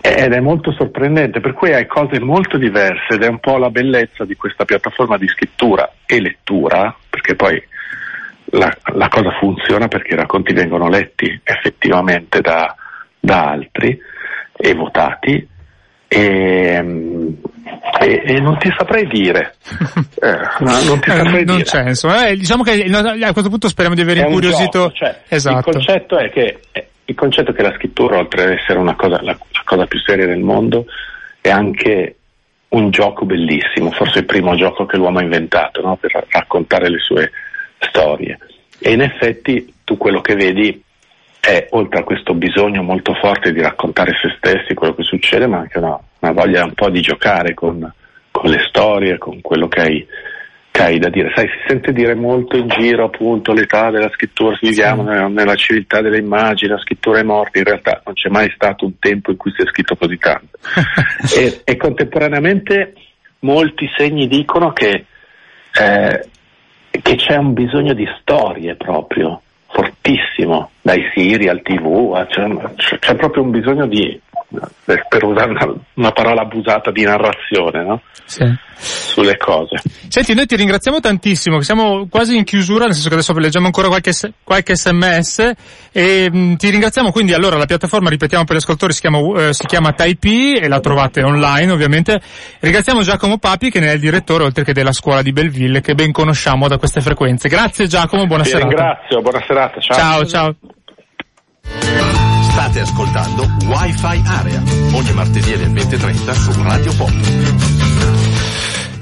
Ed è molto sorprendente, per cui hai cose molto diverse ed è un po' la bellezza di questa piattaforma di scrittura e lettura, perché poi la, la cosa funziona perché i racconti vengono letti effettivamente da, da altri e votati e, mm, e- e non ti saprei dire. Eh, no, non ti Eh, saprei non dire. c'è, insomma, eh, diciamo che a questo punto speriamo di aver È incuriosito. gioco, cioè, esatto. Il concetto è che eh, il concetto è che la scrittura, oltre ad essere una cosa, la, la cosa più seria del mondo, è anche un gioco bellissimo, forse il primo gioco che l'uomo ha inventato no? per ra- raccontare le sue storie. E in effetti tu quello che vedi è, oltre a questo bisogno molto forte di raccontare se stessi, quello che succede, ma anche una, una voglia un po' di giocare con, con le storie, con quello che hai, che hai da dire. Sai, si sente dire molto in giro appunto l'età della scrittura, viviamo nella, nella civiltà delle immagini, la scrittura è morta, in realtà non c'è mai stato un tempo in cui si è scritto così tanto. e, e contemporaneamente molti segni dicono che, eh, che c'è un bisogno di storie proprio, fortissimo, dai siri al tv, c'è, c'è- c'è proprio un bisogno di, per usare una, una parola abusata, di narrazione no? Sì. sulle cose. Senti, noi ti ringraziamo tantissimo, siamo quasi in chiusura, nel senso che adesso leggiamo ancora qualche, qualche sms e mh, ti ringraziamo quindi allora la piattaforma, ripetiamo per gli ascoltatori, si chiama, eh, si chiama Taipei e la trovate online ovviamente. Ringraziamo Giacomo Papi che ne è il direttore oltre che della scuola di Belleville che ben conosciamo da queste frequenze. Grazie Giacomo, buona Ti serata. ringrazio, buona serata, Ciao, ciao. State ascoltando Wi-Fi Area, ogni martedì alle 20.30 su Radio Pop.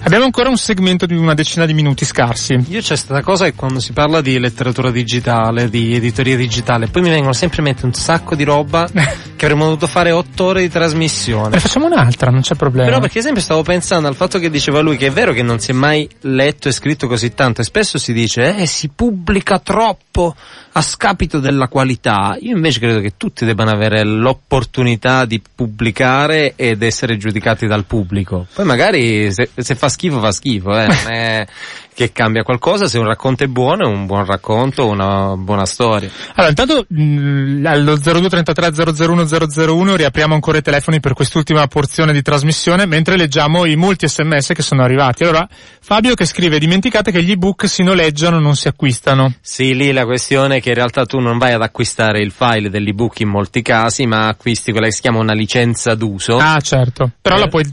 Abbiamo ancora un segmento di una decina di minuti scarsi. Io c'è stata cosa che quando si parla di letteratura digitale, di editoria digitale, poi mi vengono sempre in mente un sacco di roba che avremmo dovuto fare otto ore di trasmissione. Ne facciamo un'altra, non c'è problema. Però perché sempre stavo pensando al fatto che diceva lui che è vero che non si è mai letto e scritto così tanto e spesso si dice eh si pubblica troppo a scapito della qualità. Io invece credo che tutti debbano avere l'opportunità di pubblicare ed essere giudicati dal pubblico. Poi magari se, se fa schifo fa schifo, eh. è che cambia qualcosa, se un racconto è buono è un buon racconto, una buona storia. Allora, intanto mh, allo 0233 001 001 riapriamo ancora i telefoni per quest'ultima porzione di trasmissione mentre leggiamo i molti sms che sono arrivati. Allora, Fabio che scrive, dimenticate che gli ebook si noleggiano, non si acquistano. Sì, lì la questione è che in realtà tu non vai ad acquistare il file dell'ebook in molti casi, ma acquisti quella che si chiama una licenza d'uso. Ah, certo. Però Eh. la puoi,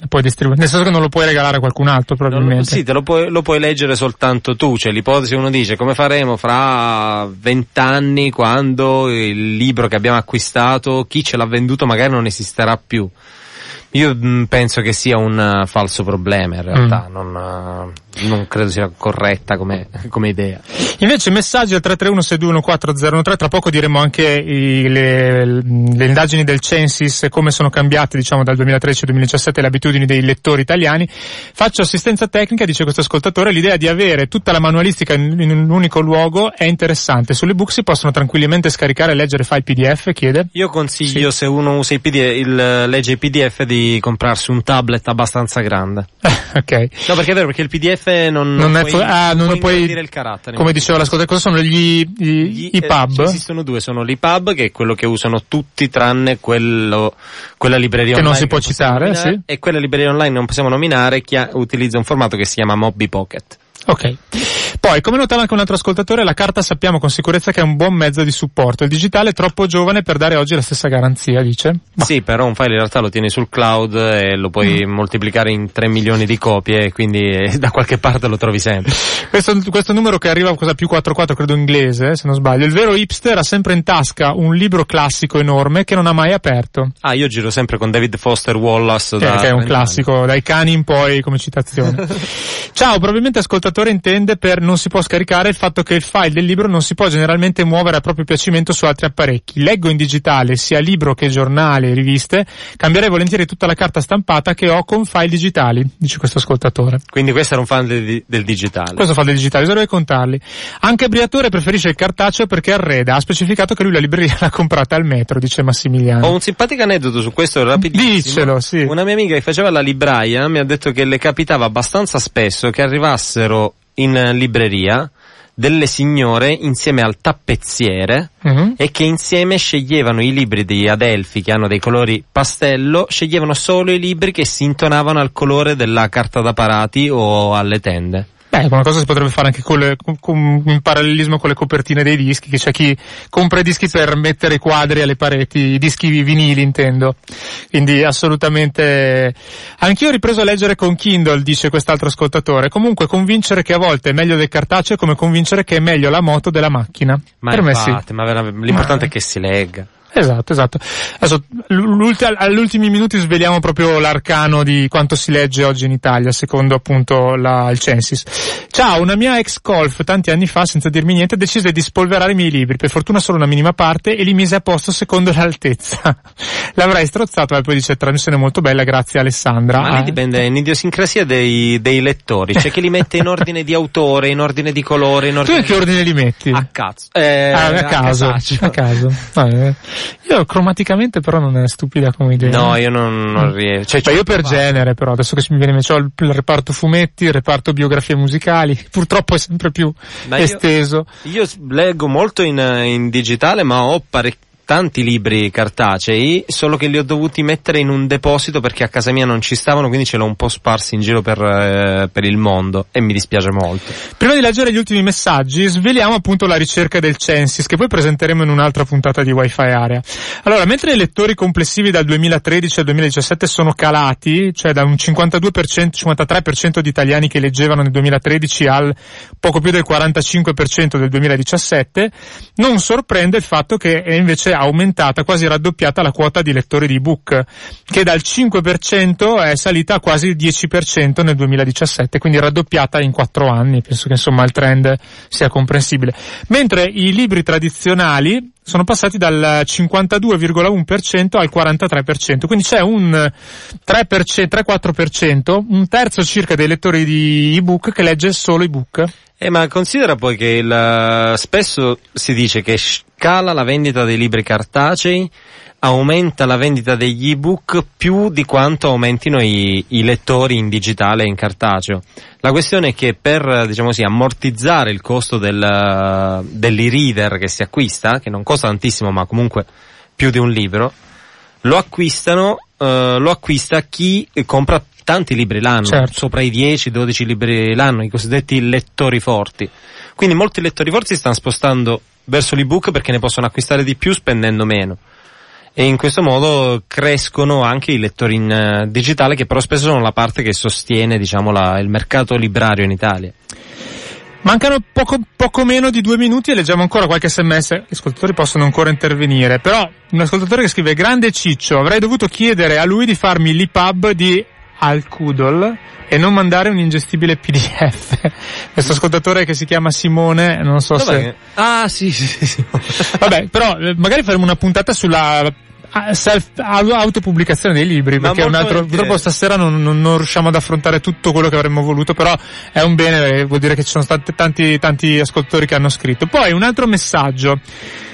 la puoi distribuire, nel senso che non lo puoi regalare a qualcun altro probabilmente. sì, te lo puoi, lo puoi leggere soltanto tu, cioè l'ipotesi uno dice come faremo fra vent'anni quando il libro che abbiamo acquistato, chi ce l'ha venduto magari non esisterà più. Io penso che sia un eh, falso problema in realtà, Mm. non, eh, non credo sia corretta come, come idea. Invece messaggi al 331-6214013, tra poco diremo anche i- le, le indagini del Censis e come sono cambiate diciamo dal 2013 al 2017 le abitudini dei lettori italiani. Faccio assistenza tecnica, dice questo ascoltatore, l'idea di avere tutta la manualistica in, in un unico luogo è interessante. Sulle book si possono tranquillamente scaricare e leggere file PDF, chiede. Io consiglio se uno usa i PDF, il, legge i PDF di comprarsi un tablet abbastanza grande. ok. No, perché è vero, perché il PDF non, Non è puoi, ah, non lo puoi- ingrandire il carattere. Come diceva l'ascoltatore, cosa sono gli, gli, Gli- i eh, pub? ci esistono due, sono l'IPub che è quello che usano tutti tranne quello, quella libreria Che non online si può citare, nominare, sì. E quella libreria online non possiamo nominare che utilizza un formato che si chiama Mobi Pocket. Ok. Poi, come notava anche un altro ascoltatore, la carta sappiamo con sicurezza che è un buon mezzo di supporto. Il digitale è troppo giovane per dare oggi la stessa garanzia, dice. Ma. Sì, però un file in realtà lo tieni sul cloud e lo puoi mm. moltiplicare in 3 milioni di copie quindi eh, da qualche parte lo trovi sempre. questo, questo numero che arriva cosa più 44, credo inglese, se non sbaglio. Il vero hipster ha sempre in tasca un libro classico enorme che non ha mai aperto. Ah, io giro sempre con David Foster Wallace. Che, da che è un classico, anni. dai cani in poi come citazione. Ciao, probabilmente ascoltatore intende per non si può scaricare il fatto che il file del libro non si può generalmente muovere a proprio piacimento su altri apparecchi. Leggo in digitale sia libro che giornale e riviste, cambierei volentieri tutta la carta stampata che ho con file digitali, dice questo ascoltatore. Quindi questo era un fan del, del digitale. Questo fa del digitale, dovrei contarli. Anche Briatore preferisce il cartaceo perché arreda, ha specificato che lui la libreria l'ha comprata al metro, dice Massimiliano. Ho un simpatico aneddoto su questo rapidissimo. Dicelo, sì. Una mia amica che faceva la libraia mi ha detto che le capitava abbastanza spesso che arrivassero in libreria delle signore insieme al tappezziere uh-huh. e che insieme sceglievano i libri di Adelphi che hanno dei colori pastello, sceglievano solo i libri che si intonavano al colore della carta da parati o alle tende. Beh, una cosa si potrebbe fare anche con, le, con, con, in parallelismo con le copertine dei dischi, che c'è chi compra i dischi per mettere quadri alle pareti, i dischi vinili intendo. Quindi assolutamente... Anch'io ho ripreso a leggere con Kindle, dice quest'altro ascoltatore. Comunque convincere che a volte è meglio del cartaceo è come convincere che è meglio la moto della macchina. Ma per infatti, me sì. Ma l'importante ma... è che si legga. Esatto, esatto. Adesso, agli ultimi minuti sveliamo proprio l'arcano di quanto si legge oggi in Italia, secondo appunto la, il Censis. Ciao, una mia ex golf tanti anni fa, senza dirmi niente, decise di spolverare i miei libri, per fortuna solo una minima parte, e li mise a posto secondo l'altezza. L'avrei strozzato, ma poi dice trasmissione molto bella, grazie Alessandra. Ma lì dipende, è un'idiosincrasia dei, dei lettori, c'è chi li mette in ordine di autore, in ordine di colore, in ordine... Tu in che ordine li metti? A cazzo. Eh, ah, a caso. A, a caso. Ah, eh. Io cromaticamente però non è stupida come idea. No, io non, non riesco. Cioè, cioè io per genere però, adesso che mi viene ho il, il reparto fumetti, il reparto biografie musicali, purtroppo è sempre più ma esteso. Io, io leggo molto in, in digitale ma ho parecchio tanti libri cartacei, solo che li ho dovuti mettere in un deposito perché a casa mia non ci stavano, quindi ce l'ho un po' sparsi in giro per, eh, per il mondo e mi dispiace molto. Prima di leggere gli ultimi messaggi, sveliamo appunto la ricerca del Censis, che poi presenteremo in un'altra puntata di Wi-Fi Area. Allora, mentre i lettori complessivi dal 2013 al 2017 sono calati, cioè da un 52%, 53% di italiani che leggevano nel 2013 al poco più del 45% del 2017, non sorprende il fatto che invece aumentata, quasi raddoppiata la quota di lettori di ebook, che dal 5% è salita a quasi il 10% nel 2017, quindi raddoppiata in 4 anni, penso che insomma il trend sia comprensibile. Mentre i libri tradizionali sono passati dal 52,1% al 43%, quindi c'è un 3%, 3-4%, un terzo circa dei lettori di ebook che legge solo ebook. Eh, ma considera poi che il, spesso si dice che cala la vendita dei libri cartacei, aumenta la vendita degli ebook più di quanto aumentino i, i lettori in digitale e in cartaceo. La questione è che per, diciamo così, ammortizzare il costo del, dell'e-reader che si acquista, che non costa tantissimo ma comunque più di un libro, lo acquistano, eh, lo acquista chi compra tanti libri l'anno, certo. sopra i 10-12 libri l'anno, i cosiddetti lettori forti. Quindi molti lettori forti si stanno spostando verso l'ebook perché ne possono acquistare di più spendendo meno. E in questo modo crescono anche i lettori in uh, digitale che però spesso sono la parte che sostiene diciamo, la, il mercato librario in Italia. Mancano poco, poco, meno di due minuti e leggiamo ancora qualche sms. Gli ascoltatori possono ancora intervenire. Però un ascoltatore che scrive Grande Ciccio, avrei dovuto chiedere a lui di farmi l'IPub di al Kudol e non mandare un ingestibile PDF. Questo ascoltatore che si chiama Simone, non so Dov'è? se... Ah, sì, sì, sì. Vabbè, però eh, magari faremo una puntata sulla ah, self, autopubblicazione dei libri Ma perché un altro, purtroppo stasera non, non, non, riusciamo ad affrontare tutto quello che avremmo voluto però è un bene vuol dire che ci sono stati tanti, tanti ascoltatori che hanno scritto poi un altro messaggio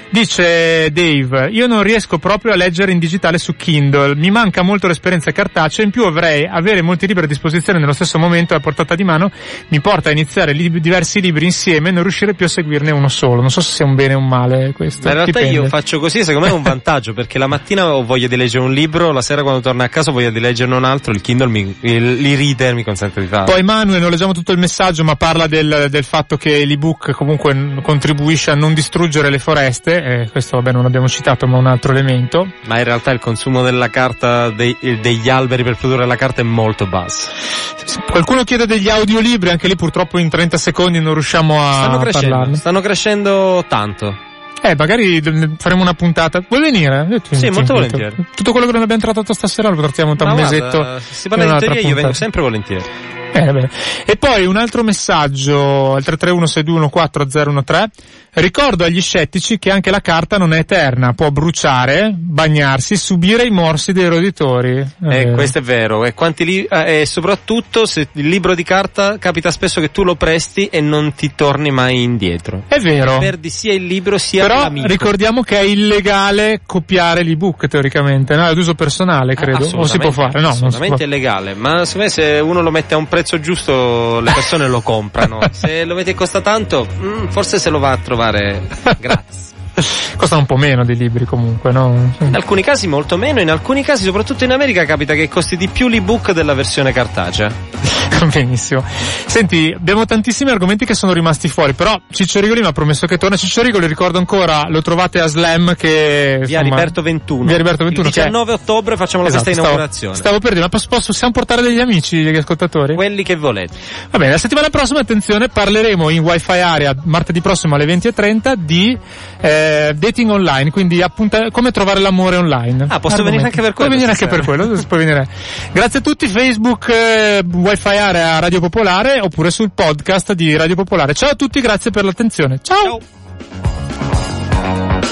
Dice Dave, io non riesco proprio a leggere in digitale su Kindle, mi manca molto l'esperienza cartacea, in più avrei avere molti libri a disposizione nello stesso momento a portata di mano, mi porta a iniziare lib- diversi libri insieme e non riuscire più a seguirne uno solo. Non so se sia un bene o un male questo. Ma in realtà dipende. io faccio così, secondo me è un vantaggio, perché la mattina ho voglia di leggere un libro, la sera quando torno a casa ho voglia di leggerne un altro, il Kindle mi, il, l'e-reader mi consente di farlo. Poi Manuel, non leggiamo tutto il messaggio, ma parla del, del fatto che l'ebook comunque contribuisce a non distruggere le foreste, eh, questo vabbè non abbiamo citato ma è un altro elemento. Ma in realtà il consumo della carta, dei- degli alberi per produrre la carta è molto basso. Qualcuno chiede degli audiolibri, anche lì purtroppo in 30 secondi non riusciamo a Stanno crescendo, parlarne. stanno crescendo tanto. Eh, magari faremo una puntata. Vuoi venire? Io ti- Sì, ti molto invito. volentieri. Tutto quello che non abbiamo trattato stasera lo trattiamo tra Ma un guarda, mesetto. si parla di teoria, io vengo sempre volentieri. Bene. E poi un altro messaggio al 331-621-4013. Ricordo agli scettici che anche la carta non è eterna, può bruciare, bagnarsi, subire i morsi dei roditori. Eh, vero. questo è vero. E, quanti li- eh, soprattutto se il libro di carta capita spesso che tu lo presti e non ti torni mai indietro. È vero. Perdi sia il libro sia Però l'amico. ricordiamo che è illegale copiare l'ebook teoricamente, no? È ad uso personale, credo. o si può fare? No, assolutamente è legale, ma secondo me se uno lo mette a un prezzo giusto le persone lo comprano. Se lo mette costa tanto, mm, forse se lo va a trovare gratis. Costano un po' meno dei libri comunque, no? In alcuni casi molto meno, in alcuni casi, soprattutto in America, capita che costi di più l'ebook della versione cartacea. Benissimo. Senti, abbiamo tantissimi argomenti che sono rimasti fuori, però Ciccio Rigoli mi ha promesso che torna. Ciccio Rigoli, ricordo ancora, lo trovate a Slam che... Via insomma, Liberto 21. Via Liberto 21. Il 19 ottobre facciamo la Esatto, festa di stavo- inaugurazione. Stavo per dire, ma posso- possiamo portare degli amici, degli ascoltatori? Quelli che volete. Va bene, la settimana prossima, attenzione, parleremo in Wi-Fi Area martedì prossimo alle 20.30 di eh, dating online, quindi appunta, come trovare l'amore online. Ah, posso venire anche per quello Puoi venire anche per quello, puoi venire. Grazie a tutti, Facebook, eh, Wi-Fi Area Radio Popolare oppure sul podcast di Radio Popolare. Ciao a tutti, grazie per l'attenzione. Ciao. Ciao.